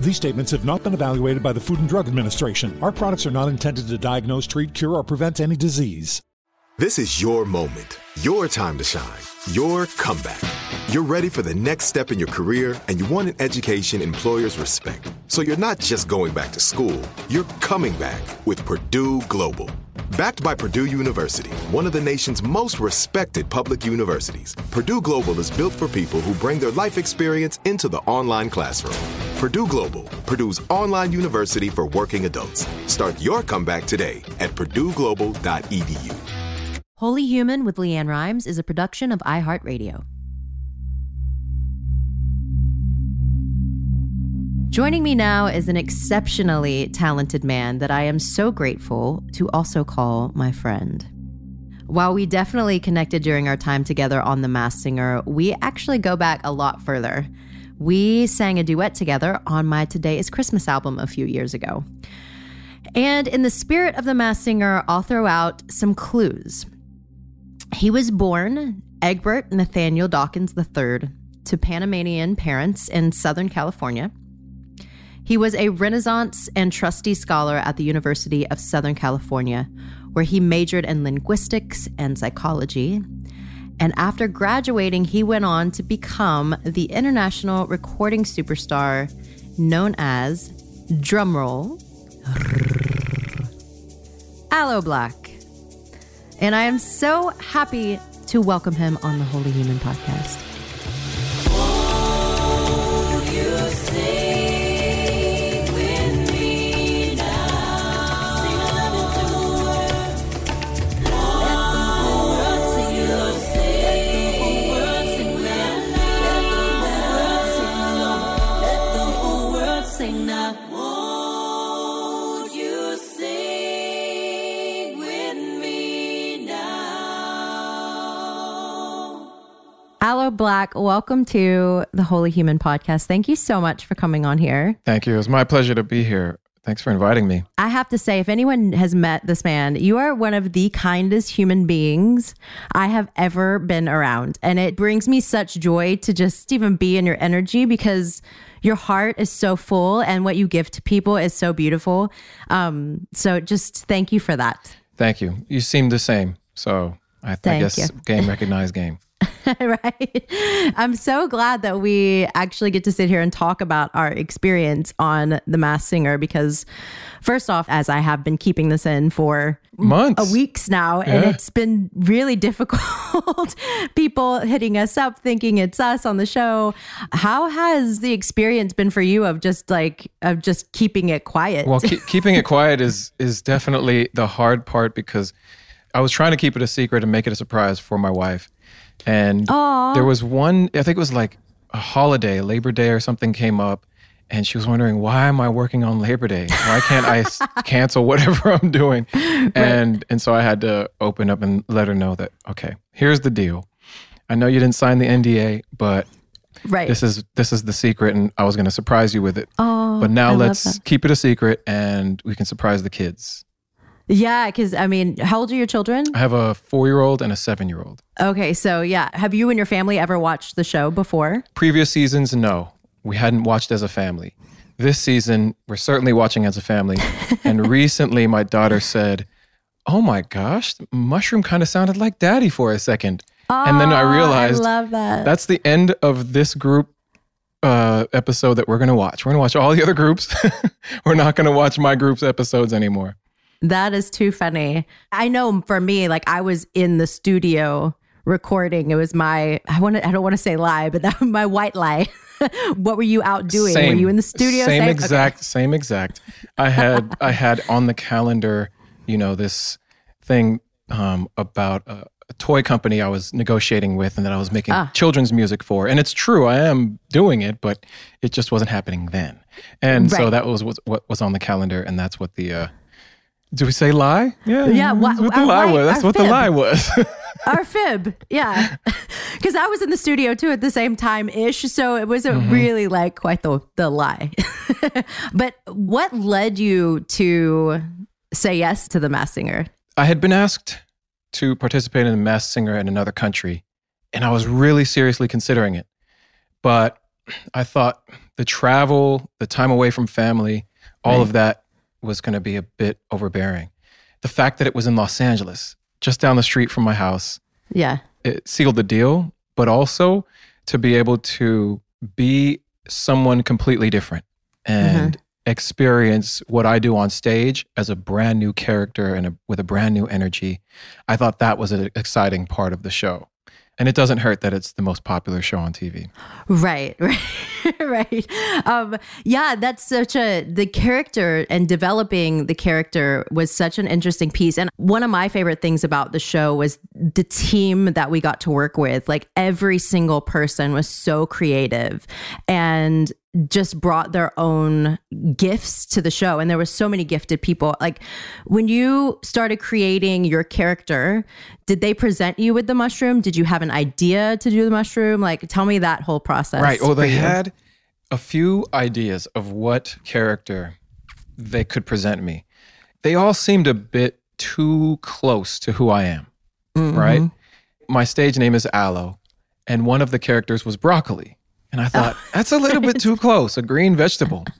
These statements have not been evaluated by the Food and Drug Administration. Our products are not intended to diagnose, treat, cure, or prevent any disease. This is your moment, your time to shine, your comeback. You're ready for the next step in your career, and you want an education employers respect. So you're not just going back to school, you're coming back with Purdue Global. Backed by Purdue University, one of the nation's most respected public universities, Purdue Global is built for people who bring their life experience into the online classroom. Purdue Global, Purdue's online university for working adults. Start your comeback today at purdueglobal.edu. Holy Human with LeAnn Rimes is a production of iHeartRadio. Joining me now is an exceptionally talented man that I am so grateful to also call my friend. While we definitely connected during our time together on The Masked Singer, we actually go back a lot further. We sang a duet together on my Today is Christmas album a few years ago. And in the spirit of The Masked Singer, I'll throw out some clues. He was born Egbert Nathaniel Dawkins III to Panamanian parents in Southern California. He was a Renaissance and trustee scholar at the University of Southern California, where he majored in linguistics and psychology. And after graduating, he went on to become the international recording superstar known as drumroll Aloe Blacc. And I am so happy to welcome him on the Holy Human podcast. Aloe Blacc, welcome to the Holy Human podcast. Thank you so much for coming on here. Thank you. It was my pleasure to be here. Thanks for inviting me. I have to say, if anyone has met this man, you are one of the kindest human beings I have ever been around. And it brings me such joy to just even be in your energy because your heart is so full and what you give to people is so beautiful. Um, so just thank you for that. Thank you. You seem the same. So I, I guess you. game recognized game. right? I'm so glad that we actually get to sit here and talk about our experience on The Masked Singer because, first off, as I have been keeping this in for months, a weeks now, yeah. and it's been really difficult. People hitting us up thinking it's us on the show. How has the experience been for you of just like of just keeping it quiet? Well, keep, keeping it quiet is is definitely the hard part because I was trying to keep it a secret and make it a surprise for my wife and Aww. there was one, I think it was like a holiday, Labor Day or something came up. And she was wondering, why am I working on Labor Day? Why can't I cancel whatever I'm doing? And and so I had to open up and let her know that, okay, here's the deal. I know you didn't sign the NDA, but right. this is this is the secret and I was gonna surprise you with it. Oh, but now I let's keep it a secret and we can surprise the kids. Yeah, because I mean, how old are your children? I have a four year old and a seven year old. Okay, so yeah, have you and your family ever watched the show before? Previous seasons, no. We hadn't watched as a family. This season, we're certainly watching as a family. and recently, my daughter said, Oh my gosh, Mushroom kind of sounded like daddy for a second. and then I realized I love that. that's the end of this group uh, episode that we're going to watch. We're going to watch all the other groups. we're not going to watch my group's episodes anymore. That is too funny. I know for me, like I was in the studio recording. It was my I want to I don't want to say lie, but that my white lie. what were you out doing? Same. Were you in the studio? Same exact, okay. same exact. I had I had on the calendar, you know, this thing um, about a, a, toy company I was negotiating with, and that I was making ah. children's music for. And it's true, I am doing it, but it just wasn't happening then. And right. so that was what was on the calendar, and that's what the uh, do we say lie? Yeah. Yeah. That's what the lie was. That's what fib. the lie was. our fib. Yeah. Because I was in the studio too at the same time ish. So it wasn't mm-hmm. really like quite the, the lie. but what led you to say yes to the mass Singer? I had been asked to participate in the mass Singer in another country, and I was really seriously considering it. But I thought the travel, the time away from family, all right. of that was going to be a bit overbearing. The fact that it was in Los Angeles, just down the street from my house, yeah, it sealed the deal. But also to be able to be someone completely different and mm-hmm. experience what I do on stage as a brand new character and a, with a brand new energy. I thought that was an exciting part of the show. And it doesn't hurt that it's the most popular show on TV. Right, right, right. Um, yeah, that's such a, the character and developing the character was such an interesting piece. And one of my favorite things about the show was the team that we got to work with. Like every single person was so creative. And just brought their own gifts to the show. And there was so many gifted people. Like when you started creating your character did they present you with the mushroom? Did you have an idea to do the mushroom? Like tell me that whole process right. Well they you. had a few ideas of what character they could present me. They all seemed a bit too close to who i am mm-hmm. right my stage name is aloe and one of the characters was broccoli and I thought, oh, that's a little bit too close, a green vegetable.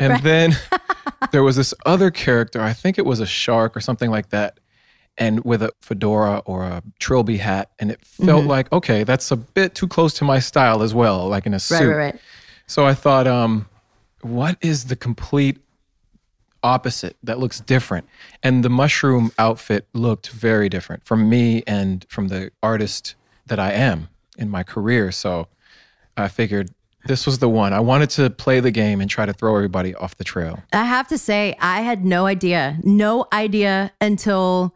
And right. then there was this other character, I think it was a shark or something like that, and with a fedora or a trilby hat. And it felt mm-hmm. like, okay, that's a bit too close to my style as well, like in a suit. Right, right, right. So I thought, um, what is the complete opposite that looks different? And the mushroom outfit looked very different from me and from the artist that I am in my career. So I figured this was the one. I wanted to play the game and try to throw everybody off the trail. I have to say, I had no idea, no idea until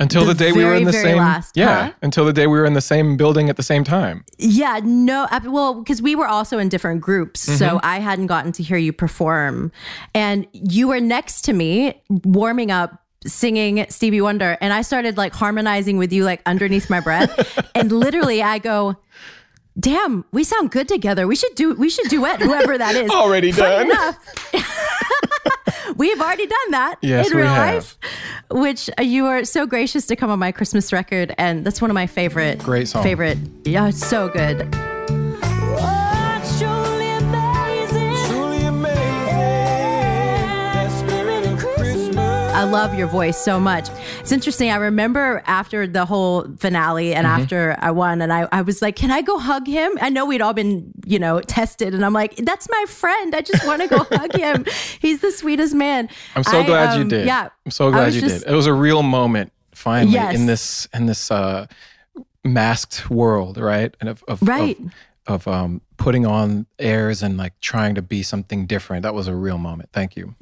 until the, the day very, we were in the same last, yeah huh? until the day we were in the same building at the same time yeah no well because we were also in different groups mm-hmm. so i hadn't gotten to hear you perform and you were next to me warming up singing stevie wonder and i started like harmonizing with you like underneath my breath and literally i go damn, we sound good together. We should do we should duet whoever that is. already Funny done. We've already done that yes, in real life, which uh, you are so gracious to come on my Christmas record, and that's one of my favorite, great song. favorite. Yeah, it's so good. I love your voice so much. It's interesting. I remember after the whole finale and mm-hmm. after I won, and I, I was like, Can I go hug him? I know we'd all been, you know, tested. And I'm like, That's my friend. I just want to go hug him. He's the sweetest man. I'm so I, glad um, you did. Yeah. I'm so glad you just, did. It was a real moment finally yes. in this, in this, uh, masked world, right? And of, of right. Of, of um, putting on airs and like trying to be something different. That was a real moment. Thank you.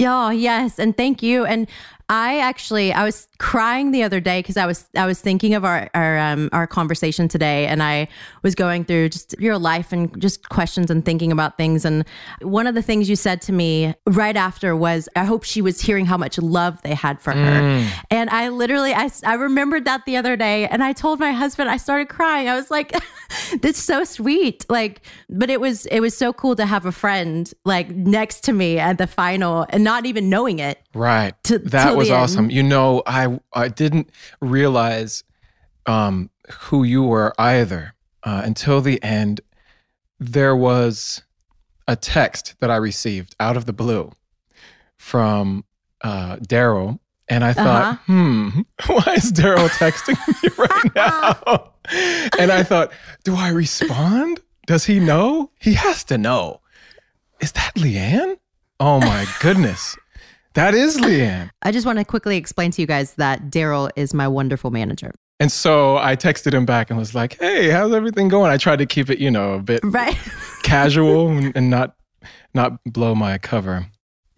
Oh, yes. And thank you. And I actually I was crying the other day because I was I was thinking of our our um, our conversation today, and I was going through just your life and just questions and thinking about things. And one of the things you said to me right after was, "I hope she was hearing how much love they had for her." Mm. And I literally I I remembered that the other day, and I told my husband I started crying. I was like, "That's so sweet." Like But it was it was so cool to have a friend like next to me at the final and not even knowing it. Right. To, that was awesome. You know, I I didn't realize um, who you were either uh, until the end. There was a text that I received out of the blue from uh, Daryl and I thought, uh-huh. hmm, why is Daryl texting me right now? and I thought, do I respond? Does he know? He has to know. Is that LeAnn? Oh my goodness. That is LeAnn. I just want to quickly explain to you guys that Daryl is my wonderful manager. And so I texted him back and was like, "Hey, how's everything going?" I tried to keep it, you know, a bit right. casual and not not blow my cover.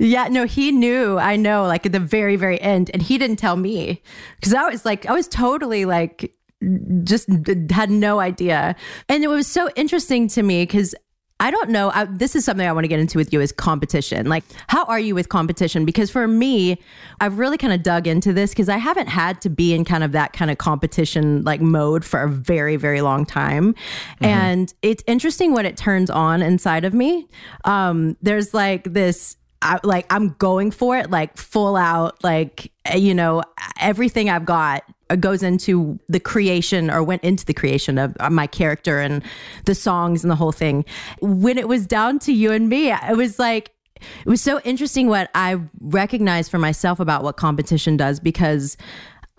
Yeah, no, he knew. I know, like at the very, very end, and he didn't tell me because I was like, I was totally like, just had no idea, and it was so interesting to me because I don't know. I, this is something I want to get into with you is competition. Like, how are you with competition? Because for me, I've really kind of dug into this because I haven't had to be in kind of that kind of competition like mode for a very, very long time. Mm-hmm. And it's interesting what it turns on inside of me. Um, there's like this I, like I'm going for it, like full out, like you know, everything I've got Uh, goes into the creation or went into the creation of uh, my character and the songs and the whole thing. When it was down to you and me, it was like it was so interesting what I recognized for myself about what competition does because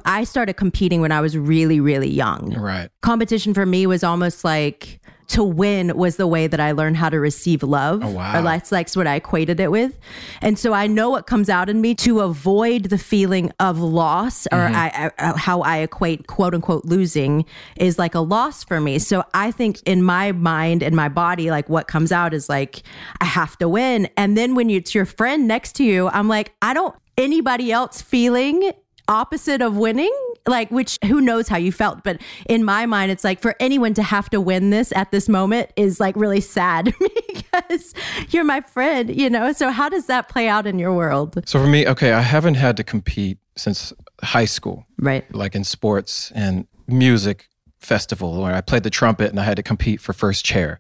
I started competing when I was really, really young. Right. Competition for me was almost like to win was the way that I learned how to receive love. Oh, wow. Or that's like what I equated it with. And so I know what comes out in me to avoid the feeling of loss or mm-hmm. I, I, how I equate quote unquote losing is like a loss for me. So I think in my mind and my body, like what comes out is like, I have to win. And then when it's your friend next to you, I'm like, I don't, anybody else feeling opposite of winning like which who knows how you felt but in my mind it's like for anyone to have to win this at this moment is like really sad because you're my friend you know? So how does that play out in your world? So for me okay i haven't had to compete since high school. Right. Like in sports and music festival where i played the trumpet and i had to compete for first chair.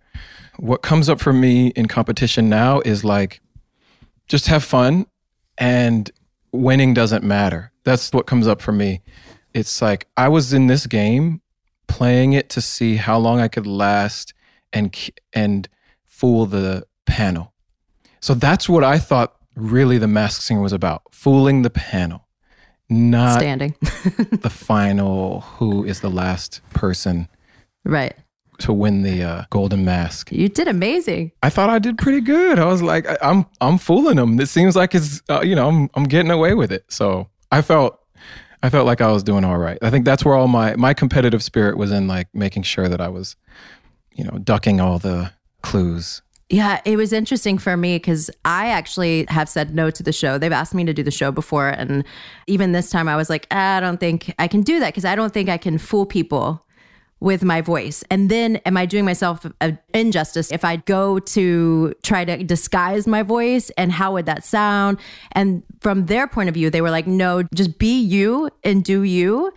What comes up for me in competition now is like just have fun and winning doesn't matter. That's what comes up for me it's like I was in this game playing it to see how long I could last and and fool the panel. So that's what I thought really the mask singer was about, fooling the panel. Not standing. the final who is the last person. Right. To win the uh, golden mask. You did amazing. I thought I did pretty good. I was like, I, am I'm, I'm fooling them. It seems like it's uh, you know I'm I'm getting away with it. So I felt I felt like I was doing all right. I think that's where all my my competitive spirit was in like making sure that I was, you know, ducking all the clues. Yeah, it was interesting for me because I actually have said no to the show. They've asked me to do the show before. And even this time, I was like, ah, I don't think I can do that because I don't think I can fool people with my voice? And then am I doing myself an injustice if I go to try to disguise my voice and how would that sound? And from their point of view, they were like, no, just be you and do you.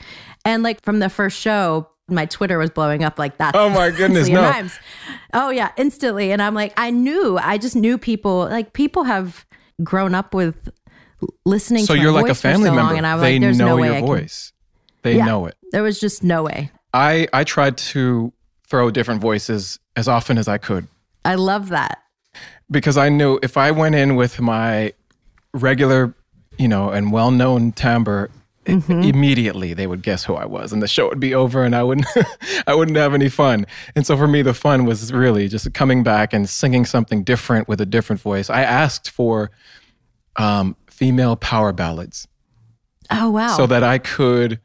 And like from the first show, my Twitter was blowing up like that. Oh my goodness, no. Times. Oh yeah, instantly. And I'm like, I knew, I just knew people, like people have grown up with listening so to you're like a family so member. And I was they like, There's know no way your I voice. They yeah, know it. There was just no way. I I tried to throw different voices as often as I could. I love that. Because I knew if I went in with my regular, you know, and well-known timbre, mm-hmm. immediately they would guess who I was and the show would be over and I wouldn't I wouldn't have any fun. And so for me the fun was really just coming back and singing something different with a different voice. I asked for um, female power ballads. Oh wow. So that I could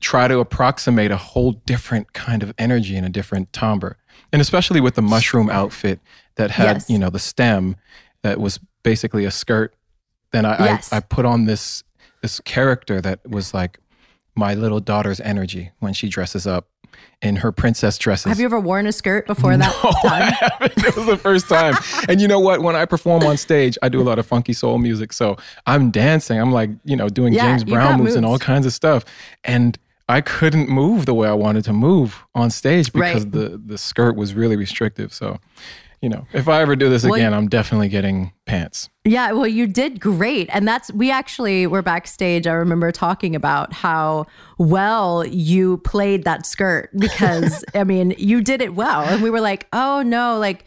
try to approximate a whole different kind of energy and a different timbre. And especially with the mushroom outfit that had, yes. you know, the stem that was basically a skirt. Then I, yes. I, I put on this this character that was like my little daughter's energy when she dresses up in her princess dresses. Have you ever worn a skirt before that no, time? I haven't. It was the first time. and you know what? When I perform on stage, I do a lot of funky soul music. So I'm dancing. I'm like, you know, doing yeah, James Brown moves, moves and all kinds of stuff. And I couldn't move the way I wanted to move on stage because Right. the the skirt was really restrictive. So, you know, if I ever do this Well, again, I'm definitely getting pants. Yeah, well, you did great. And that's, we actually were backstage. I remember talking about how well you played that skirt because, I mean, you did it well. And we were like, oh no, like,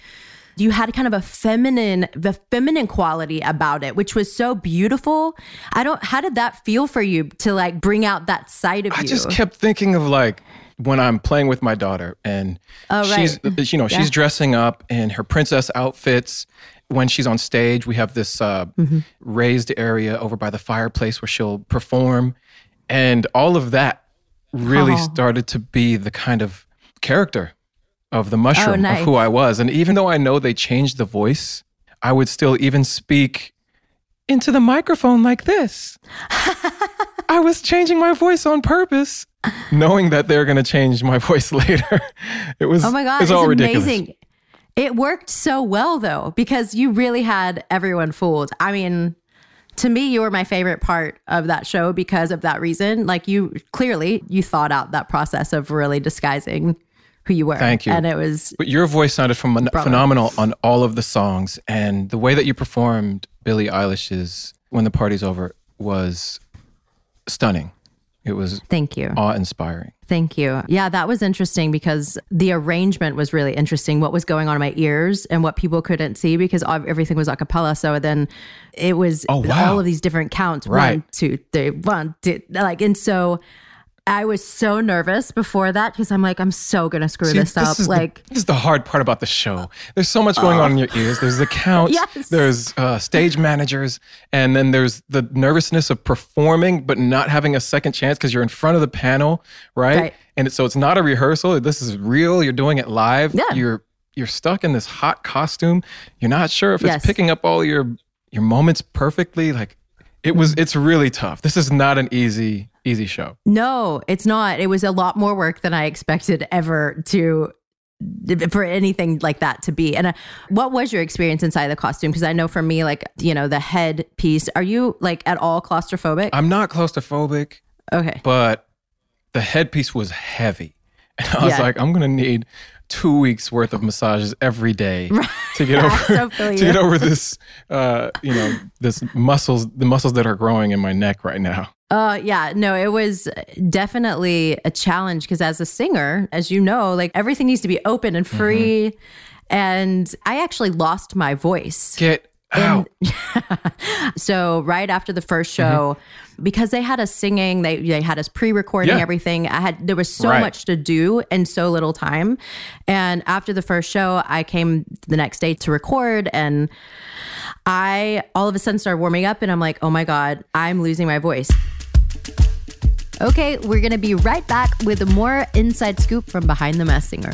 you had kind of a feminine, the feminine quality about it, which was so beautiful. I don't, how did that feel for you to like bring out that side of I you? I just kept thinking of like when I'm playing with my daughter and Oh, she's you know, Yeah. she's dressing up in her princess outfits. When she's on stage, we have this uh, Mm-hmm. raised area over by the fireplace where she'll perform. And all of that really Oh. started to be the kind of character of the oh, mushroom Oh, nice. of who I was. And even though I know they changed the voice, I would still even speak into the microphone like this. I was changing my voice on purpose, knowing that they're going to change my voice later. It was Oh my god, it's it's, all ridiculous. amazing. It worked so well though because you really had everyone fooled. I mean, to me you were my favorite part of that show because of that reason. Like you clearly you thought out that process of really disguising who you were. Thank you. And it was But your voice sounded phen- phenomenal on all of the songs, and the way that you performed Billie Eilish's "When the Party's Over" was stunning. It was thank you. awe-inspiring. Thank you. Yeah, that was interesting because the arrangement was really interesting. What was going on in my ears and what people couldn't see because everything was a cappella. So then it was Oh, wow. all of these different counts. One, Right. two, three, one, two. Like, and so I was so nervous before that because I'm like, I'm so gonna screw See, this up. is like, the, this is the hard part about the show. There's so much going on in your ears. There's the counts. Yes. There's uh, stage managers, and then there's the nervousness of performing but not having a second chance because you're in front of the panel, right? Right. And it, so it's not a rehearsal. This is real. You're doing it live. Yeah. You're you're stuck in this hot costume. You're not sure if it's Yes. picking up all your your moments perfectly. Like it was. It's really tough. This is not an easy easy show. no, it's not. It was a lot more work than I expected ever to for anything like that to be. And uh, what was your experience inside the costume? Because I know for me, like you know, the head piece. Are you like at all claustrophobic? I'm not claustrophobic. okay. but the headpiece was heavy. And I was Yeah. like, I'm gonna need two weeks worth of massages every day to get over so to get over this uh, you know, this muscles the muscles that are growing in my neck right now. Uh yeah, no, it was definitely a challenge because as a singer, as you know, like everything needs to be open and free. And I actually lost my voice. Get out. So right after the first show, because they had us singing, they they had us pre-recording Yeah. everything. I had there was so Right. much to do and so little time. And after the first show, I came the next day to record and I all of a sudden started warming up and I'm like, "Oh my god, I'm losing my voice." Okay, we're going to be right back with more inside scoop from behind the mass singer.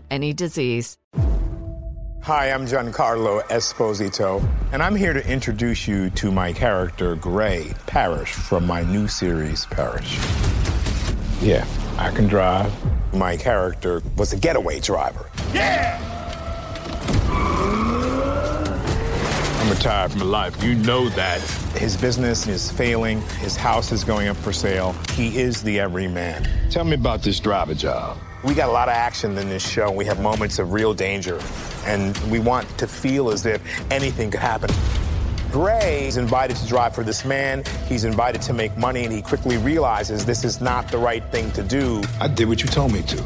any disease. Hi, I'm Giancarlo Esposito, and I'm here to introduce you to my character, Gray Parish, from my new series, Parish. Yeah, I can drive. My character was a getaway driver. Yeah! I'm retired from life. You know that. His business is failing, his house is going up for sale. He is the everyman. Tell me about this driver job. We got a lot of action in this show. We have moments of real danger, and we want to feel as if anything could happen. Gray is invited to drive for this man. He's invited to make money, and he quickly realizes this is not the right thing to do. I did what you told me to.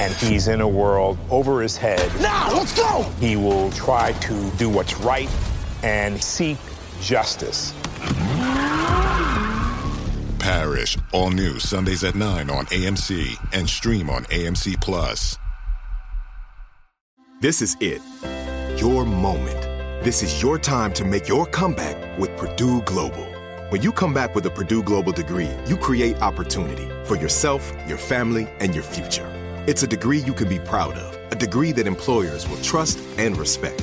And he's in a world over his head. Now, let's go! He will try to do what's right and seek justice. Parish, all new Sundays at 9 on AMC and stream on AMC Plus. This is it. Your moment. This is your time to make your comeback with Purdue Global. When you come back with a Purdue Global degree, you create opportunity for yourself, your family, and your future. It's a degree you can be proud of, a degree that employers will trust and respect.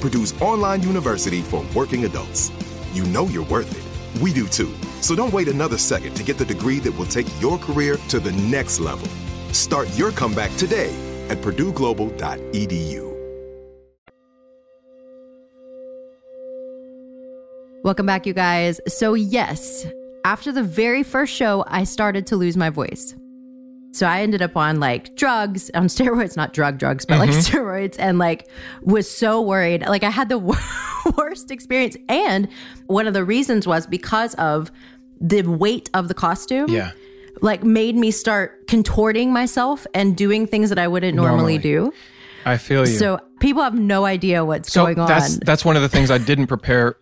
Purdue's online university for working adults. You know you're worth it. We do too. So don't wait another second to get the degree that will take your career to the next level. Start your comeback today at purdueglobal.edu. Welcome back, you guys. So, yes, after the very first show, I started to lose my voice. So I ended up on like drugs, on steroids, not drug drugs, but like mm-hmm. steroids, and like was so worried. Like I had the worst experience. And one of the reasons was because of the weight of the costume. Yeah. Like made me start contorting myself and doing things that I wouldn't normally, Normally. do. I feel you. So people have no idea what's So going that's on. that's one of the things I didn't prepare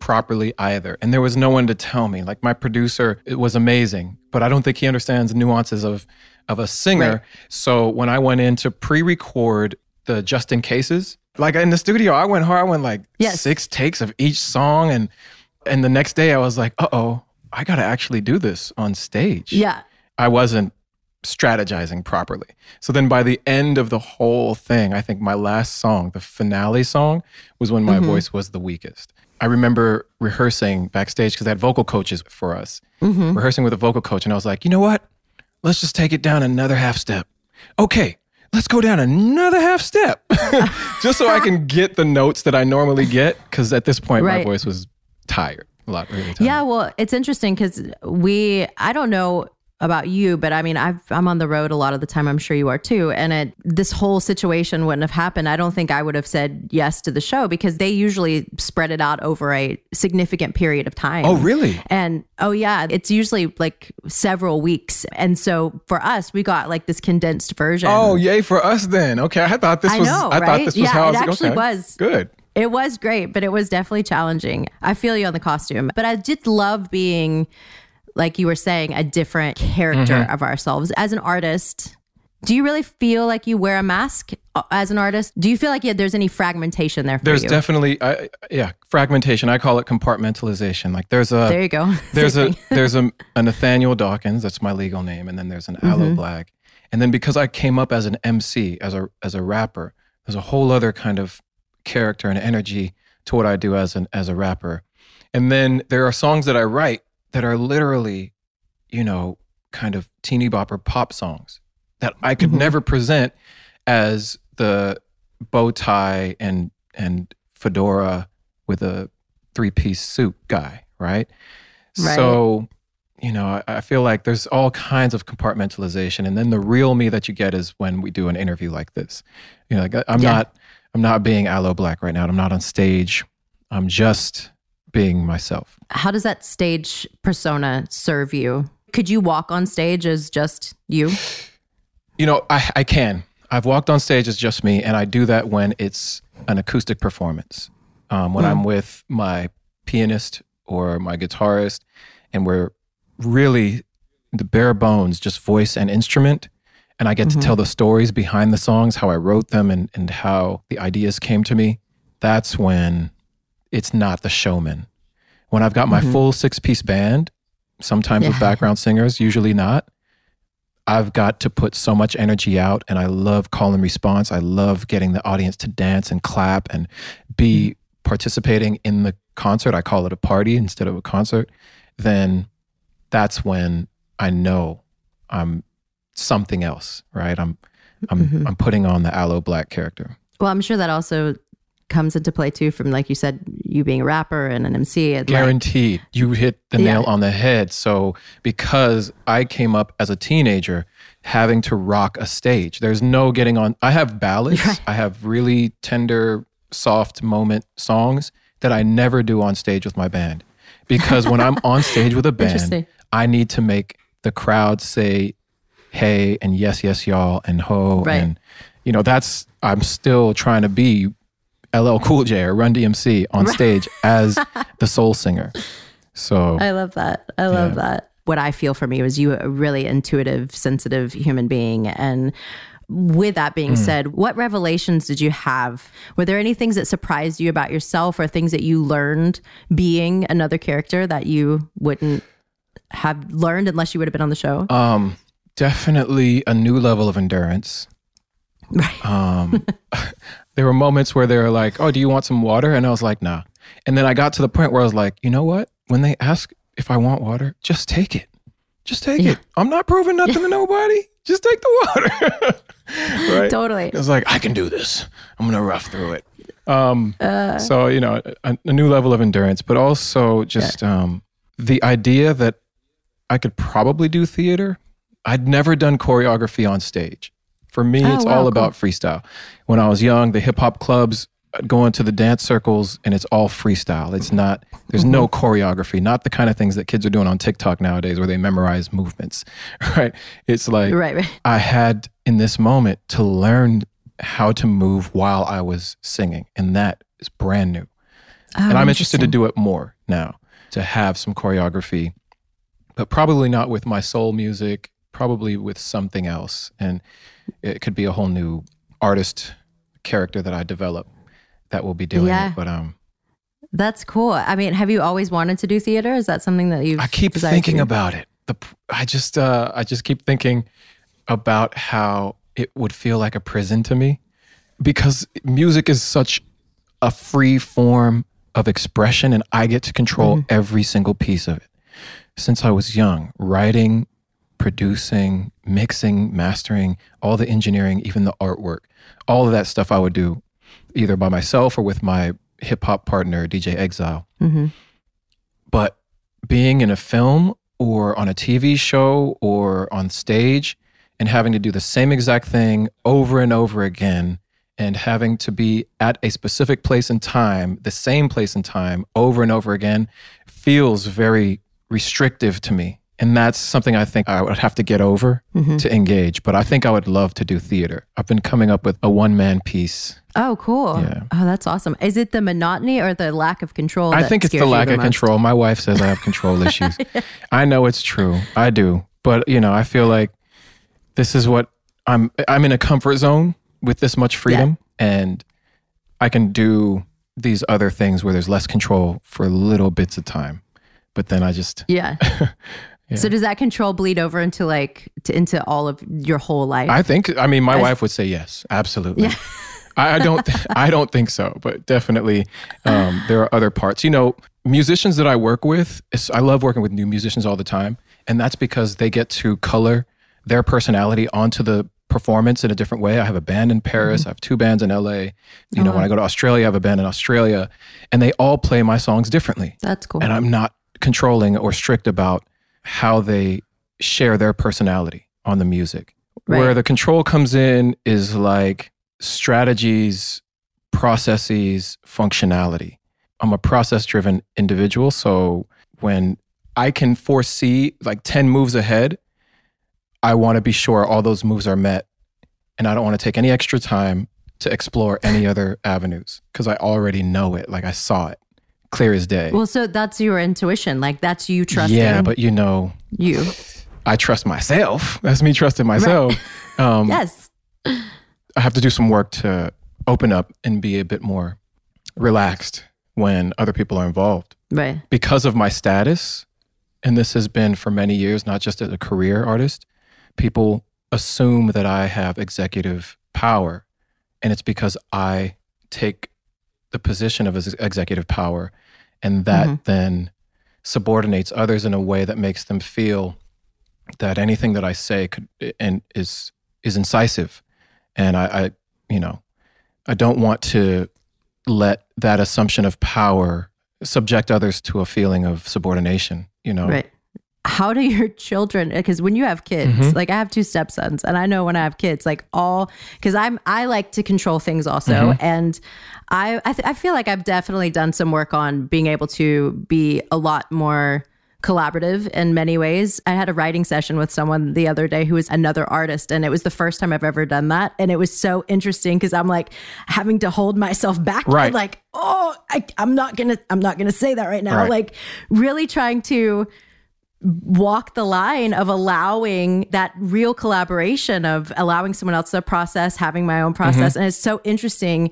properly either, and there was no one to tell me. Like my producer, it was amazing, but I don't think he understands nuances of of a singer. Right. So when I went in to pre-record the just in cases, like in the studio, I went hard. I went like Yes. six takes of each song, and and the next day I was like, uh oh, I got to actually do this on stage. yeah. I wasn't strategizing properly. So then by the end of the whole thing, I think my last song, the finale song, was when my Mm-hmm. voice was the weakest. I remember rehearsing backstage because I had vocal coaches for us, Mm-hmm. rehearsing with a vocal coach. And I was like, you know what? Let's just take it down another half step. Okay, let's go down another half step just so I can get the notes that I normally get. Because at this point, my voice was tired, a lot, really tired. Yeah, well, it's interesting because we, I don't know about you, but I mean, I've, I'm on the road a lot of the time. I'm sure you are too. And it, this whole situation wouldn't have happened. I don't think I would have said yes to the show because they usually spread it out over a significant period of time. Oh, really? And oh, yeah, it's usually like several weeks. And so for us, we got like this condensed version. Oh, yay for us then. Okay, I thought this I was. know, I thought right? this was Yeah, how it was actually okay. was. good. It was great, but it was definitely challenging. I feel you on the costume, but I did love being, like you were saying, a different character Mm-hmm. of ourselves. As an artist, do you really feel like you wear a mask uh, as an artist? Do you feel like yeah, there's any fragmentation there for you? There's you? definitely, I, yeah, fragmentation. I call it compartmentalization. Like there's a there you go. there's a there's a, a Nathaniel Dawkins. That's my legal name, and then there's an Aloe Mm-hmm. Blacc, and then because I came up as an MC, as a as a rapper, there's a whole other kind of character and energy to what I do as an as a rapper, and then there are songs that I write that are literally, you know, kind of teeny bopper pop songs that I could Mhm. never present as the bow tie and and fedora with a three piece suit guy, right? Right. So, you know, I, I feel like there's all kinds of compartmentalization, and then the real me that you get is when we do an interview like this. You know, like I'm Yeah. not I'm not being Aloe Blacc right now. I'm not on stage. I'm just being myself. How does that stage persona serve you? Could you walk on stage as just you? You know, I, I can. I've walked on stage as just me, and I do that when it's an acoustic performance. Um, when I'm with my pianist or my guitarist, and we're really the bare bones, just voice and instrument. And I get to tell the stories behind the songs, how I wrote them, and, and how the ideas came to me. That's when it's not the showman. When I've got my full six piece band, sometimes with background singers, usually not. I've got to put so much energy out and I love call and response. I love getting the audience to dance and clap and be participating in the concert, I call it a party instead of a concert, then that's when I know I'm something else, right? I'm I'm mm-hmm. I'm putting on the Aloe Blacc character. Well, I'm sure that also comes into play too from like you said you being a rapper and an MC guaranteed like, you hit the yeah. nail on the head so because I came up as a teenager having to rock a stage there's no getting on I have ballads right. I have really tender soft moment songs that I never do on stage with my band because when I'm on stage with a band I need to make the crowd say hey and yes yes y'all and ho right. and you know that's i'm still trying to be ll cool j or run dmc on stage as the soul singer so i love that i love yeah. that what i feel for me was you a really intuitive sensitive human being and with that being mm. said, what revelations did you have? Were there any things that surprised you about yourself or things that you learned being another character that you wouldn't have learned unless you would have been on the show? Um, definitely a new level of endurance. Right. Um, there were moments where they were like, "Oh, do you want some water?" And I was like, "Nah." And then I got to the point where I was like, "You know what? When they ask if I want water, just take it. Just take yeah. it. I'm not proving nothing to nobody. Just take the water." right? Totally. I was like, "I can do this. I'm gonna rough through it." Um, uh, so you know, a, a, new level of endurance, but also just yeah. um, the idea that I could probably do theater. I'd never done choreography on stage. For me, oh, it's wow, all cool. about freestyle. When I was young, the hip hop clubs, I'd go into the dance circles and it's all freestyle. It's not, there's mm-hmm. no choreography, not the kind of things that kids are doing on TikTok nowadays where they memorize movements, right? It's like, right, right. I had in this moment to learn how to move while I was singing. And that is brand new. Oh, and I'm interested to do it more now, to have some choreography but probably not with my soul music, probably with something else. And it could be a whole new artist character that I develop that will be doing yeah. it. But um That's cool. I mean, have you always wanted to do theater? Is that something that you I keep thinking about it. The I just uh I just keep thinking about how it would feel like a prison to me because music is such a free form of expression and I get to control mm-hmm. every single piece of it since I was young, writing, producing, mixing, mastering, all the engineering, even the artwork, all of that stuff I would do either by myself or with my hip hop partner, DJ Exile. Mm-hmm. But being in a film or on a TV show or on stage and having to do the same exact thing over and over again and having to be at a specific place and time, the same place and time over and over again feels very restrictive to me. And that's something I think I would have to get over mm-hmm. to engage. But I think I would love to do theater. I've been coming up with a one man piece. Oh, cool. Yeah. Oh, that's awesome. Is it the monotony or the lack of control? I think it's the lack the of most? control. My wife says I have control issues. yeah. I know it's true. I do. But, you know, I feel like this is what I'm I'm in a comfort zone with this much freedom yeah. and I can do these other things where there's less control for little bits of time but then I just yeah. yeah. So does that control bleed over into like to, into all of your whole life? I think. I mean, my I, wife would say yes, absolutely. Yeah. I, I, don't. I don't think so, but definitely um, there are other parts. You know, musicians that I work with. I love working with new musicians all the time, and that's because they get to color their personality onto the performance in a different way. I have a band in Paris. Mm-hmm. I have two bands in LA. You oh, know, when I go to Australia, I have a band in Australia, and they all play my songs differently. That's cool. And I'm not controlling or strict about how they share their personality on the music. Right. Where the control comes in is like strategies, processes, functionality. I'm a process driven individual. So when I can foresee like 10 moves ahead, I want to be sure all those moves are met. And I don't want to take any extra time to explore any other avenues because I already know it. Like I saw it clear as day. Well, so that's your intuition. Like that's you trusting. Yeah, but you know, you. I trust myself. That's me trusting myself. Right. Um, yes. I have to do some work to open up and be a bit more relaxed when other people are involved. Right. Because of my status, and this has been for many years, not just as a career artist, people assume that I have executive power. And it's because I take the position of executive power and that mm-hmm. then subordinates others in a way that makes them feel that anything that I say could and is is incisive, and I, I you know I don't want to let that assumption of power subject others to a feeling of subordination. You know, right how do your children because when you have kids mm-hmm. like i have two stepsons and i know when i have kids like all because i'm i like to control things also mm-hmm. and i I, th- I feel like i've definitely done some work on being able to be a lot more collaborative in many ways. I had a writing session with someone the other day who was another artist, and it was the first time I've ever done that. And it was so interesting because I'm like having to hold myself back, right? Like, oh, I, am not gonna, I'm not gonna say that right now. Right. Like, really trying to walk the line of allowing that real collaboration of allowing someone else to process having my own process mm-hmm. and it's so interesting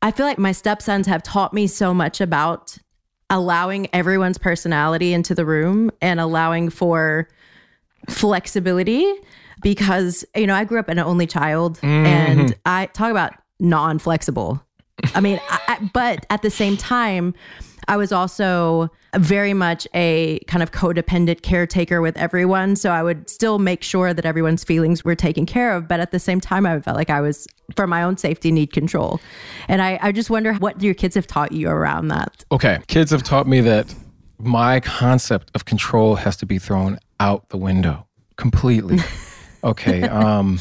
i feel like my stepsons have taught me so much about allowing everyone's personality into the room and allowing for flexibility because you know i grew up an only child mm-hmm. and i talk about non-flexible i mean I, but at the same time I was also very much a kind of codependent caretaker with everyone. So I would still make sure that everyone's feelings were taken care of. But at the same time, I felt like I was, for my own safety, need control. And I, I just wonder what your kids have taught you around that. Okay. Kids have taught me that my concept of control has to be thrown out the window completely. okay. Um,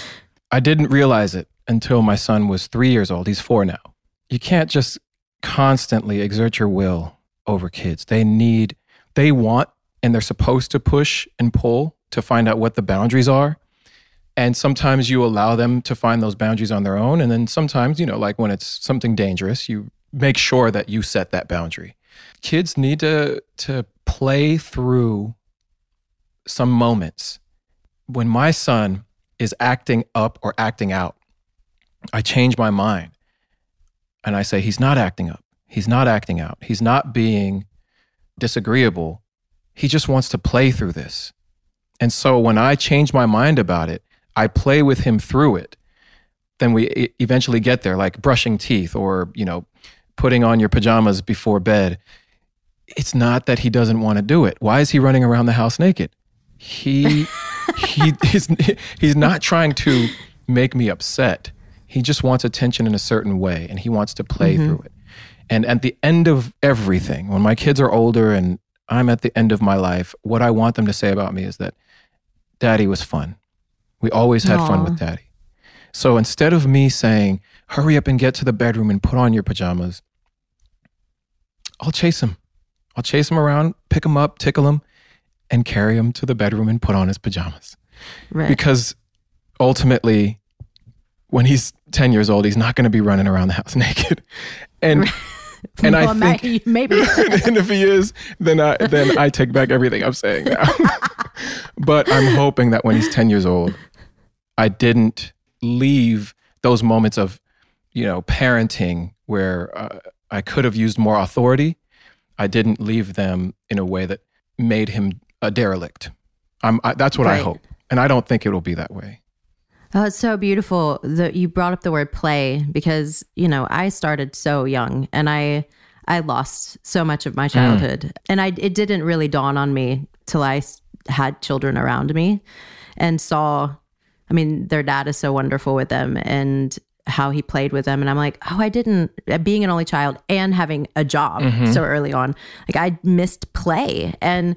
I didn't realize it until my son was three years old. He's four now. You can't just constantly exert your will over kids. They need, they want, and they're supposed to push and pull to find out what the boundaries are. And sometimes you allow them to find those boundaries on their own. And then sometimes, you know, like when it's something dangerous, you make sure that you set that boundary. Kids need to, to play through some moments. When my son is acting up or acting out, I change my mind and I say, he's not acting up. He's not acting out. He's not being disagreeable. He just wants to play through this. And so when I change my mind about it, I play with him through it. Then we eventually get there, like brushing teeth or, you know, putting on your pajamas before bed. It's not that he doesn't want to do it. Why is he running around the house naked? He he he's, he's not trying to make me upset. He just wants attention in a certain way and he wants to play mm-hmm. through it. And at the end of everything, when my kids are older and I'm at the end of my life, what I want them to say about me is that daddy was fun. We always had Aww. fun with daddy. So instead of me saying, hurry up and get to the bedroom and put on your pajamas, I'll chase him. I'll chase him around, pick him up, tickle him, and carry him to the bedroom and put on his pajamas. Right. Because ultimately, when he's 10 years old, he's not going to be running around the house naked. And and well, I think maybe and if he is, then I then I take back everything I'm saying now. but I'm hoping that when he's 10 years old, I didn't leave those moments of, you know, parenting where uh, I could have used more authority. I didn't leave them in a way that made him a derelict. I'm, I, that's what right. I hope. And I don't think it'll be that way. Oh, it's so beautiful that you brought up the word play because, you know, I started so young and I I lost so much of my mm. childhood. Mm. And I it didn't really dawn on me till I had children around me and saw I mean, their dad is so wonderful with them and how he played with them and I'm like, "Oh, I didn't being an only child and having a job mm-hmm. so early on. Like I missed play and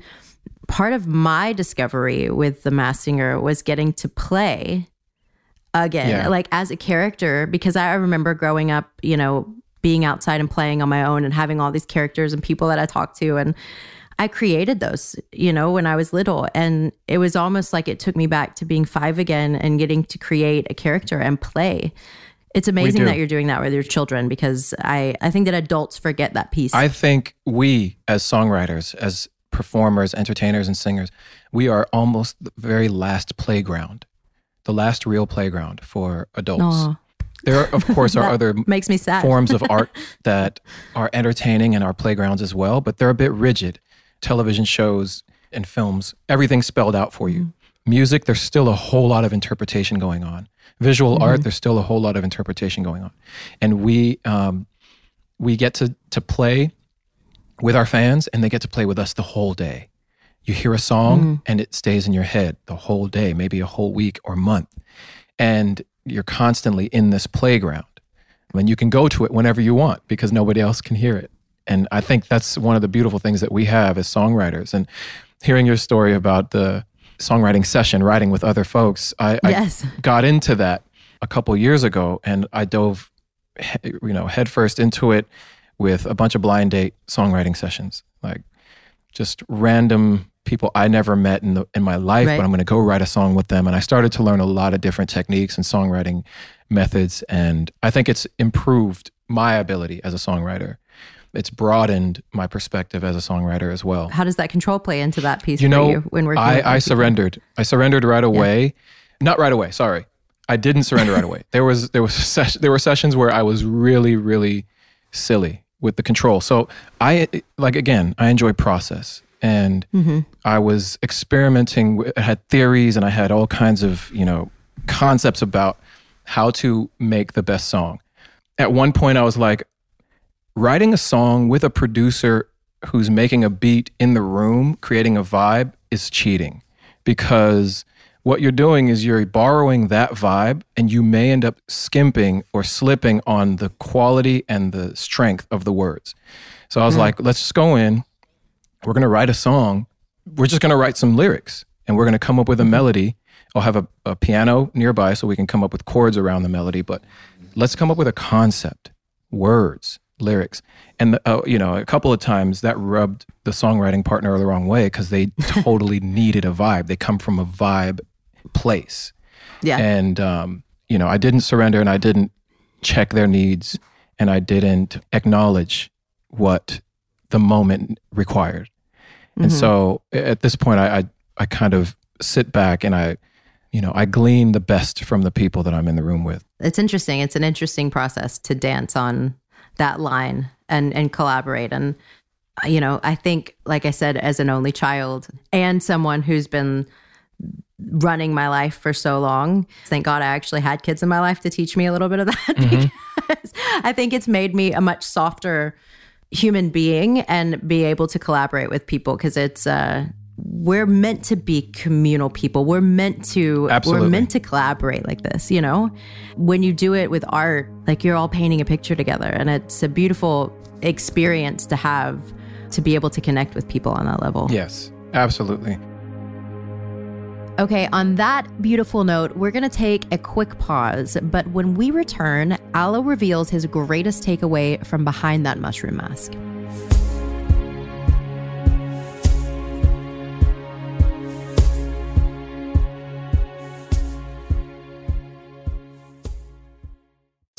part of my discovery with the Masked Singer was getting to play again, yeah. like as a character, because I remember growing up, you know, being outside and playing on my own and having all these characters and people that I talked to. And I created those, you know, when I was little. And it was almost like it took me back to being five again and getting to create a character and play. It's amazing that you're doing that with your children because I, I think that adults forget that piece. I think we, as songwriters, as performers, entertainers, and singers, we are almost the very last playground the last real playground for adults. Aww. There, are, of course, are other makes me sad. forms of art that are entertaining and are playgrounds as well, but they're a bit rigid. Television shows and films, everything's spelled out for you. Mm-hmm. Music, there's still a whole lot of interpretation going on. Visual mm-hmm. art, there's still a whole lot of interpretation going on, and we um, we get to to play with our fans and they get to play with us the whole day. You hear a song mm-hmm. and it stays in your head the whole day, maybe a whole week or month. And you're constantly in this playground. And you can go to it whenever you want because nobody else can hear it. And I think that's one of the beautiful things that we have as songwriters. And hearing your story about the songwriting session, writing with other folks, I, yes. I got into that a couple years ago and I dove, you know, headfirst into it with a bunch of blind date songwriting sessions, like just random people I never met in the in my life, right. but I'm going to go write a song with them. And I started to learn a lot of different techniques and songwriting methods, and I think it's improved my ability as a songwriter. It's broadened my perspective as a songwriter as well. How does that control play into that piece you know, you when we're I, I surrendered. I surrendered right away. Yeah. Not right away. Sorry, I didn't surrender right away. There was there was ses- there were sessions where I was really really silly with the control. So I like again, I enjoy process and mm-hmm. I was experimenting. I had theories and I had all kinds of you know concepts about how to make the best song. At one point, I was like, writing a song with a producer who's making a beat in the room, creating a vibe, is cheating because what you're doing is you're borrowing that vibe and you may end up skimping or slipping on the quality and the strength of the words. So I was mm. like, let's just go in. We're going to write a song. We're just going to write some lyrics and we're going to come up with a melody. I'll have a, a piano nearby so we can come up with chords around the melody, but let's come up with a concept, words, lyrics. And, uh, you know, a couple of times that rubbed the songwriting partner the wrong way because they totally needed a vibe. They come from a vibe place. Yeah. And, um, you know, I didn't surrender and I didn't check their needs and I didn't acknowledge what the moment required. Mm-hmm. And so at this point, I, I, I kind of sit back and I, you know, I glean the best from the people that I'm in the room with. It's interesting. It's an interesting process to dance on that line and and collaborate. And you know, I think, like I said, as an only child and someone who's been running my life for so long. Thank God I actually had kids in my life to teach me a little bit of that mm-hmm. because I think it's made me a much softer human being and be able to collaborate with people because it's uh we're meant to be communal people. We're meant to Absolutely. we're meant to collaborate like this, you know? When you do it with art, like you're all painting a picture together and it's a beautiful experience to have to be able to connect with people on that level. Yes. Absolutely. Okay, on that beautiful note, we're going to take a quick pause. But when we return, Aloe reveals his greatest takeaway from behind that mushroom mask.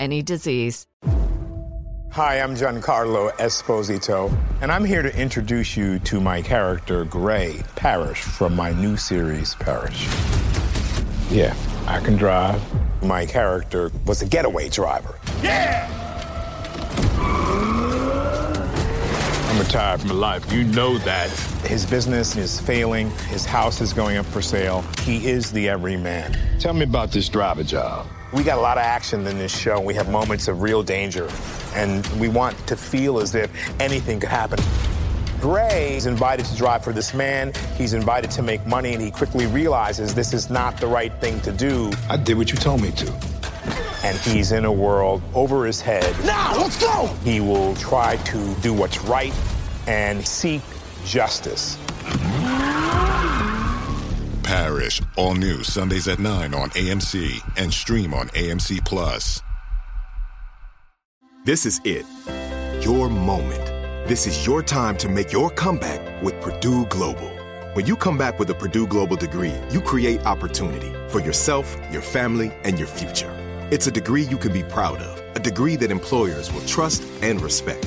any disease. Hi, I'm Giancarlo Esposito, and I'm here to introduce you to my character, Gray Parish, from my new series, Parish. Yeah, I can drive. My character was a getaway driver. Yeah! I'm retired from life. You know that. His business is failing. His house is going up for sale. He is the everyman. Tell me about this driver job. We got a lot of action in this show. We have moments of real danger, and we want to feel as if anything could happen. Gray is invited to drive for this man. He's invited to make money, and he quickly realizes this is not the right thing to do. I did what you told me to. And he's in a world over his head. Now, let's go! He will try to do what's right and seek justice. Parish, all new Sundays at 9 on AMC and stream on AMC Plus. This is it. Your moment. This is your time to make your comeback with Purdue Global. When you come back with a Purdue Global degree, you create opportunity for yourself, your family, and your future. It's a degree you can be proud of, a degree that employers will trust and respect.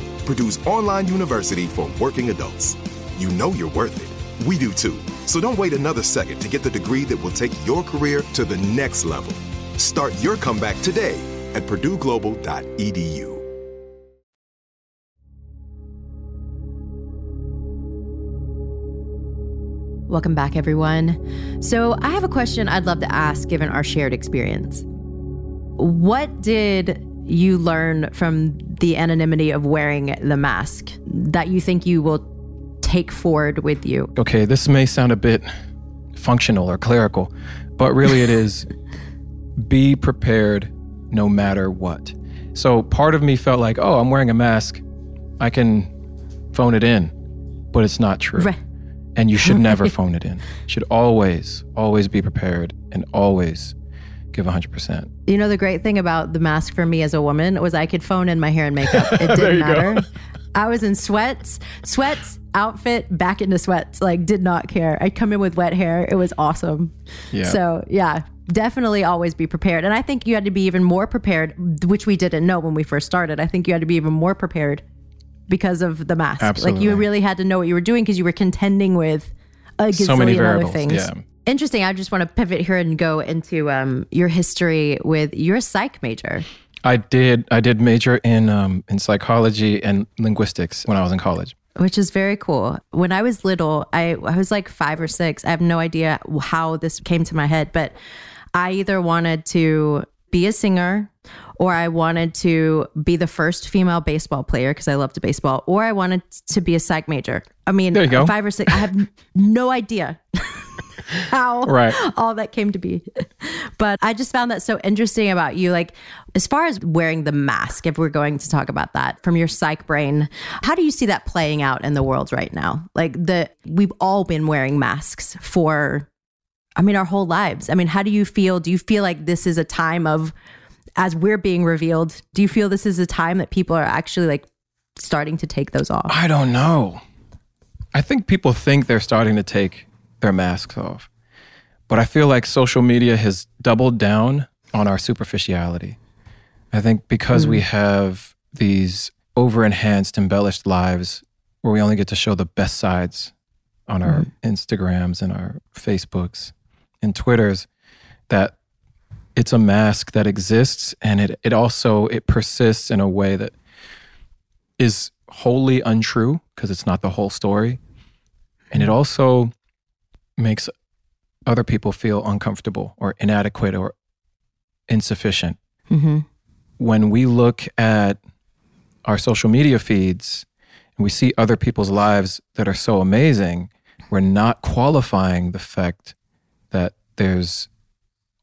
Purdue's online university for working adults. You know you're worth it. We do too. So don't wait another second to get the degree that will take your career to the next level. Start your comeback today at purdueglobal.edu. Welcome back, everyone. So, I have a question I'd love to ask given our shared experience. What did you learn from the anonymity of wearing the mask that you think you will take forward with you? Okay, this may sound a bit functional or clerical, but really it is be prepared no matter what. So part of me felt like, oh, I'm wearing a mask. I can phone it in, but it's not true. Right. And you should never phone it in. You should always, always be prepared and always give 100%. You know, the great thing about the mask for me as a woman was I could phone in my hair and makeup. It didn't matter. Go. I was in sweats, sweats, outfit, back into sweats. Like, did not care. I'd come in with wet hair. It was awesome. Yeah. So, yeah, definitely always be prepared. And I think you had to be even more prepared, which we didn't know when we first started. I think you had to be even more prepared because of the mask. Absolutely. Like, you really had to know what you were doing because you were contending with a gazillion so many variables. other things. Yeah. Interesting. I just want to pivot here and go into um, your history with your psych major. I did. I did major in um, in psychology and linguistics when I was in college, which is very cool. When I was little, I, I was like five or six. I have no idea how this came to my head, but I either wanted to be a singer or I wanted to be the first female baseball player because I loved baseball, or I wanted to be a psych major. I mean, there you go. five or six. I have no idea how right. all that came to be. But I just found that so interesting about you. Like, as far as wearing the mask, if we're going to talk about that from your psych brain, how do you see that playing out in the world right now? Like, the we've all been wearing masks for, I mean, our whole lives. I mean, how do you feel? Do you feel like this is a time of, as we're being revealed, do you feel this is a time that people are actually like starting to take those off? I don't know. I think people think they're starting to take their masks off. But I feel like social media has doubled down on our superficiality. I think because mm. we have these over enhanced, embellished lives where we only get to show the best sides on our mm. Instagrams and our Facebooks and Twitters, that it's a mask that exists and it, it also it persists in a way that is wholly untrue because it's not the whole story. And it mm. also makes other people feel uncomfortable or inadequate or insufficient. Mm-hmm. When we look at our social media feeds and we see other people's lives that are so amazing, we're not qualifying the fact that there's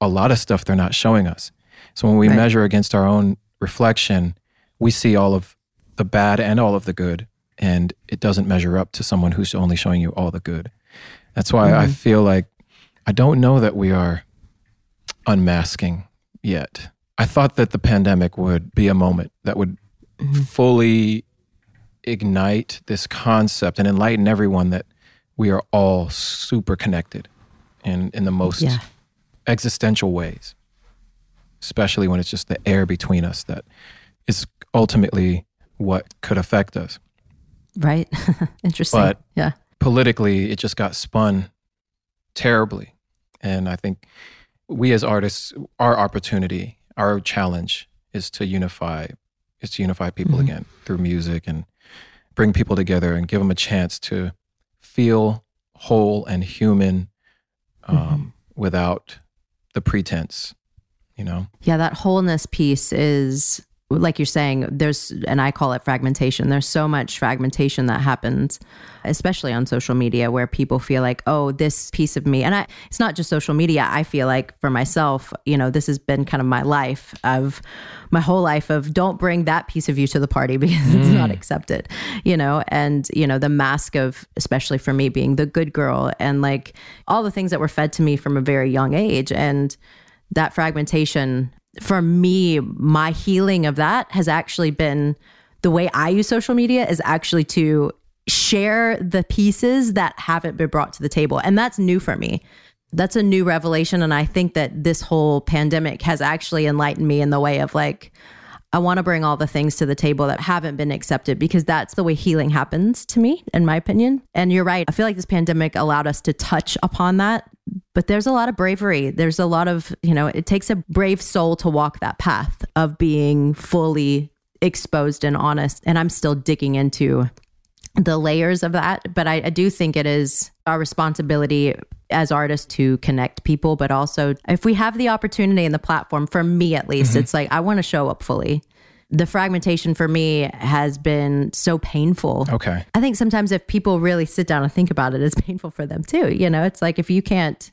a lot of stuff they're not showing us. So when we right. measure against our own reflection, we see all of the bad and all of the good, and it doesn't measure up to someone who's only showing you all the good. That's why mm-hmm. I feel like I don't know that we are unmasking yet. I thought that the pandemic would be a moment that would mm-hmm. fully ignite this concept and enlighten everyone that we are all super connected in, in the most yeah. existential ways, especially when it's just the air between us that is ultimately what could affect us. Right. Interesting. But yeah politically, it just got spun terribly. And I think we as artists, our opportunity, our challenge is to unify, is to unify people mm-hmm. again through music and bring people together and give them a chance to feel whole and human um, mm-hmm. without the pretense, you know? Yeah, that wholeness piece is like you're saying, there's, and I call it fragmentation. There's so much fragmentation that happens, especially on social media, where people feel like, oh, this piece of me, and I, it's not just social media. I feel like for myself, you know, this has been kind of my life of my whole life of don't bring that piece of you to the party because mm. it's not mm. accepted, you know, and, you know, the mask of, especially for me, being the good girl and like all the things that were fed to me from a very young age. And, that fragmentation for me, my healing of that has actually been the way I use social media is actually to share the pieces that haven't been brought to the table. And that's new for me. That's a new revelation. And I think that this whole pandemic has actually enlightened me in the way of like, I want to bring all the things to the table that haven't been accepted because that's the way healing happens to me, in my opinion. And you're right. I feel like this pandemic allowed us to touch upon that but there's a lot of bravery. There's a lot of, you know, it takes a brave soul to walk that path of being fully exposed and honest. And I'm still digging into the layers of that. But I, I do think it is our responsibility as artists to connect people, but also if we have the opportunity and the platform, for me at least, mm-hmm. it's like I want to show up fully the fragmentation for me has been so painful. Okay. I think sometimes if people really sit down and think about it, it's painful for them too. You know, it's like if you can't,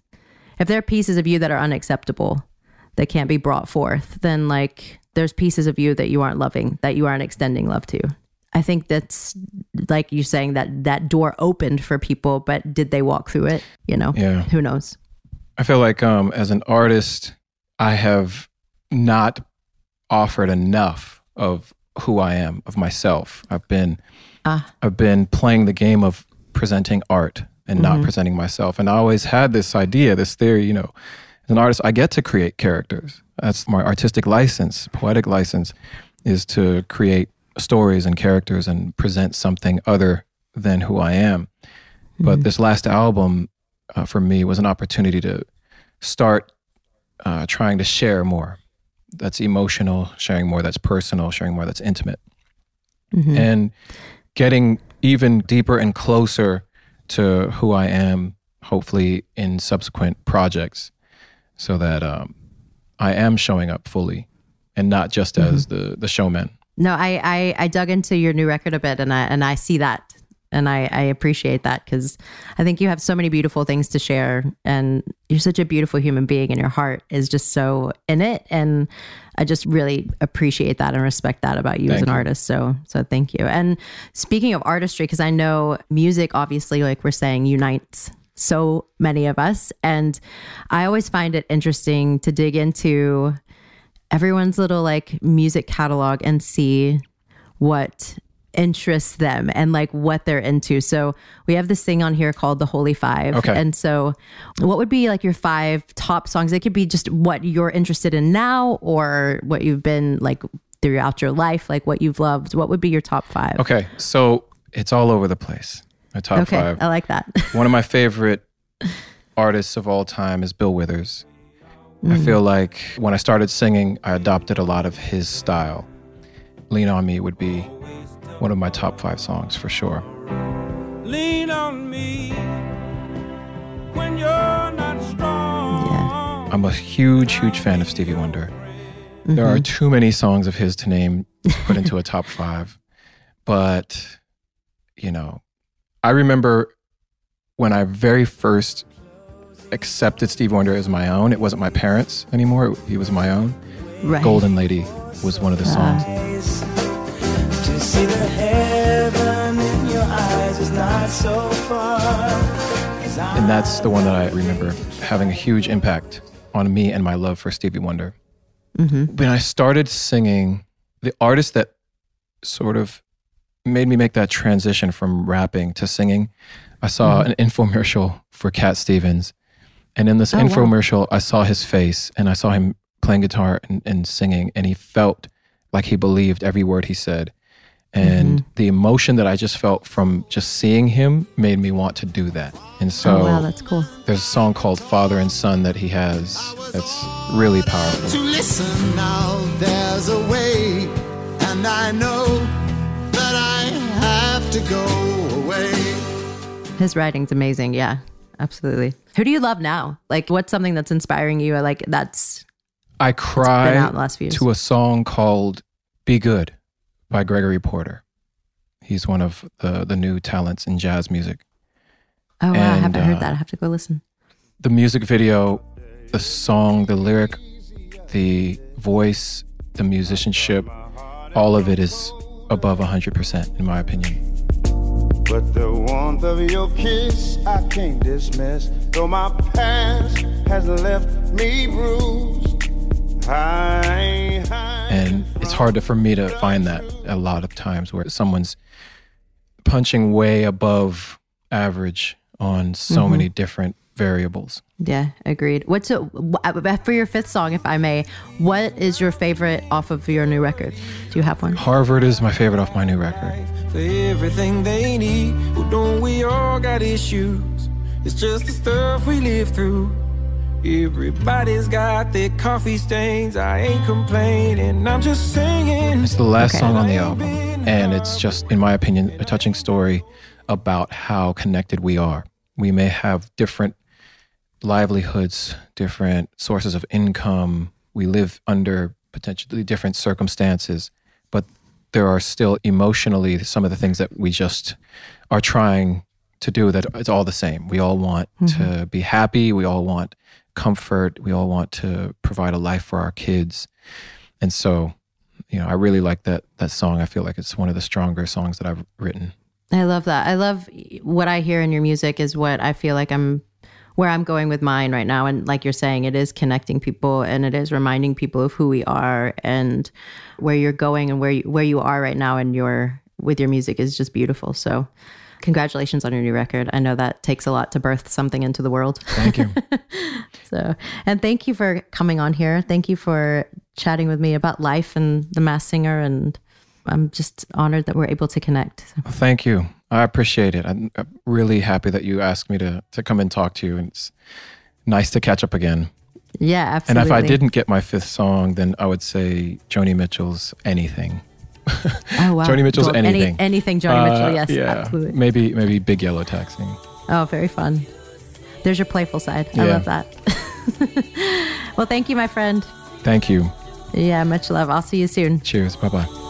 if there are pieces of you that are unacceptable, that can't be brought forth, then like there's pieces of you that you aren't loving, that you aren't extending love to. I think that's like you saying that that door opened for people, but did they walk through it? You know, yeah. who knows? I feel like um, as an artist, I have not offered enough of who I am, of myself. I've been ah. I've been playing the game of presenting art and mm-hmm. not presenting myself. And I always had this idea, this theory, you know, as an artist, I get to create characters. That's my artistic license, poetic license, is to create stories and characters and present something other than who I am. Mm-hmm. But this last album uh, for me was an opportunity to start uh, trying to share more that's emotional, sharing more that's personal, sharing more that's intimate. Mm-hmm. And getting even deeper and closer to who I am, hopefully in subsequent projects, so that um, I am showing up fully and not just mm-hmm. as the the showman. No, I, I I dug into your new record a bit, and I and I see that and I, I appreciate that because I think you have so many beautiful things to share, and you're such a beautiful human being, and your heart is just so in it. And I just really appreciate that and respect that about you thank as an you. artist. So, so thank you. And speaking of artistry, because I know music, obviously, like we're saying, unites so many of us, and I always find it interesting to dig into everyone's little like music catalog and see what interests them and like what they're into. So we have this thing on here called the Holy Five. Okay. And so what would be like your five top songs? It could be just what you're interested in now or what you've been like throughout your life, like what you've loved. What would be your top five? Okay. So it's all over the place. My top okay, five. I like that. One of my favorite artists of all time is Bill Withers. Mm. I feel like when I started singing, I adopted a lot of his style. Lean on Me would be one of my top five songs for sure. Lean on me when you're not strong. Yeah. I'm a huge, huge fan of Stevie Wonder. Mm-hmm. There are mm-hmm. too many songs of his to name put into a top five. But, you know, I remember when I very first accepted Stevie Wonder as my own, it wasn't my parents anymore, he was my own. Right. Golden Lady was one of the songs. Uh see the heaven in your eyes is not so far. And that's the one that I remember having a huge impact on me and my love for Stevie Wonder. Mm-hmm. When I started singing, the artist that sort of made me make that transition from rapping to singing, I saw mm-hmm. an infomercial for Cat Stevens. And in this oh, infomercial, wow. I saw his face and I saw him playing guitar and, and singing, and he felt like he believed every word he said. And mm-hmm. the emotion that I just felt from just seeing him made me want to do that. And so, oh, wow, that's cool. There's a song called Father and Son that he has that's really powerful. To listen now, there's a way, and I know that I have to go away. His writing's amazing. Yeah, absolutely. Who do you love now? Like, what's something that's inspiring you? Like, that's. I cry to a song called Be Good by Gregory Porter. He's one of the, the new talents in jazz music. Oh, wow. I haven't heard uh, that. I have to go listen. The music video, the song, the lyric, the voice, the musicianship, all of it is above 100%, in my opinion. But the warmth of your kiss I can't dismiss, though my past has left me bruised. and it's hard for me to find that a lot of times where someone's punching way above average on so mm-hmm. many different variables. Yeah, agreed. What's a, uh, for your fifth song, if I may? What is your favorite off of your new record? Do you have one? Harvard is my favorite off my new record. For everything they need, well, don't we all got issues? It's just the stuff we live through. Everybody's got their coffee stains. I ain't complaining. I'm just singing. It's the last okay. song on the album, and it's just, in my opinion, a touching story about how connected we are. We may have different livelihoods, different sources of income. We live under potentially different circumstances, but there are still emotionally some of the things that we just are trying to do that it's all the same. We all want mm-hmm. to be happy. We all want comfort. We all want to provide a life for our kids. And so, you know, I really like that that song. I feel like it's one of the stronger songs that I've written. I love that. I love what I hear in your music is what I feel like I'm where I'm going with mine right now. And like you're saying, it is connecting people and it is reminding people of who we are and where you're going and where you, where you are right now and your with your music is just beautiful. So congratulations on your new record. I know that takes a lot to birth something into the world. Thank you. so, and thank you for coming on here. Thank you for chatting with me about life and the Masked Singer and I'm just honored that we're able to connect. Thank you. I appreciate it. I'm, really happy that you asked me to to come and talk to you. And it's nice to catch up again. Yeah, absolutely. And if I didn't get my fifth song, then I would say Joni Mitchell's "Anything." Oh wow, Joni Mitchell's "Anything." Any, anything Joni uh, Mitchell, yes, yeah. absolutely. Maybe maybe Big Yellow Taxi. Oh, very fun. There's your playful side. I love that. well, thank you, my friend. Thank you. Yeah, much love. I'll see you soon. Cheers. Bye bye.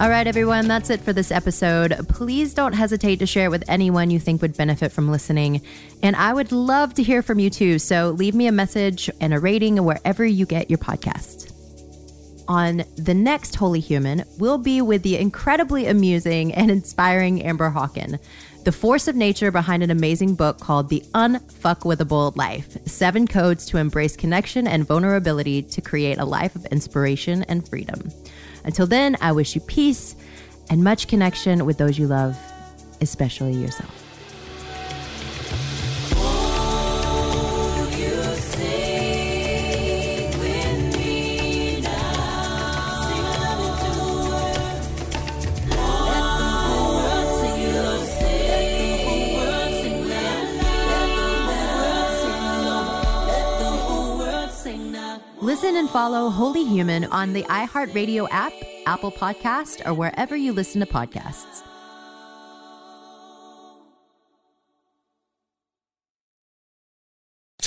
All right, everyone, that's it for this episode. Please don't hesitate to share it with anyone you think would benefit from listening. And I would love to hear from you too. So leave me a message and a rating wherever you get your podcast. On the next Holy Human, we'll be with the incredibly amusing and inspiring Amber Hawken, the force of nature behind an amazing book called The Unfuckwithable Life Seven Codes to Embrace Connection and Vulnerability to Create a Life of Inspiration and Freedom. Until then, I wish you peace and much connection with those you love, especially yourself. Follow Holy Human on the iHeartRadio app, Apple Podcast, or wherever you listen to podcasts.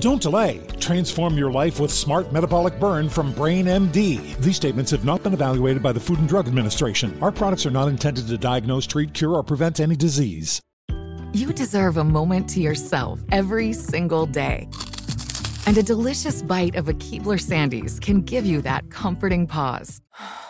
Don't delay. Transform your life with Smart Metabolic Burn from BrainMD. These statements have not been evaluated by the Food and Drug Administration. Our products are not intended to diagnose, treat, cure, or prevent any disease. you deserve a moment to yourself every single day. And a delicious bite of a Keebler Sandies can give you that comforting pause.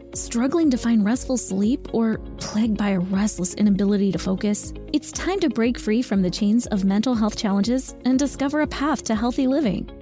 Struggling to find restful sleep or plagued by a restless inability to focus? It's time to break free from the chains of mental health challenges and discover a path to healthy living.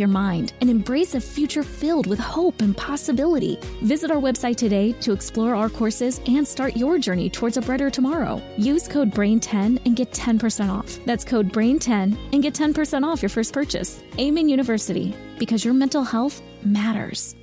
your mind and embrace a future filled with hope and possibility. Visit our website today to explore our courses and start your journey towards a brighter tomorrow. Use code BRAIN10 and get 10% off. That's code BRAIN10 and get 10% off your first purchase. Amen University, because your mental health matters.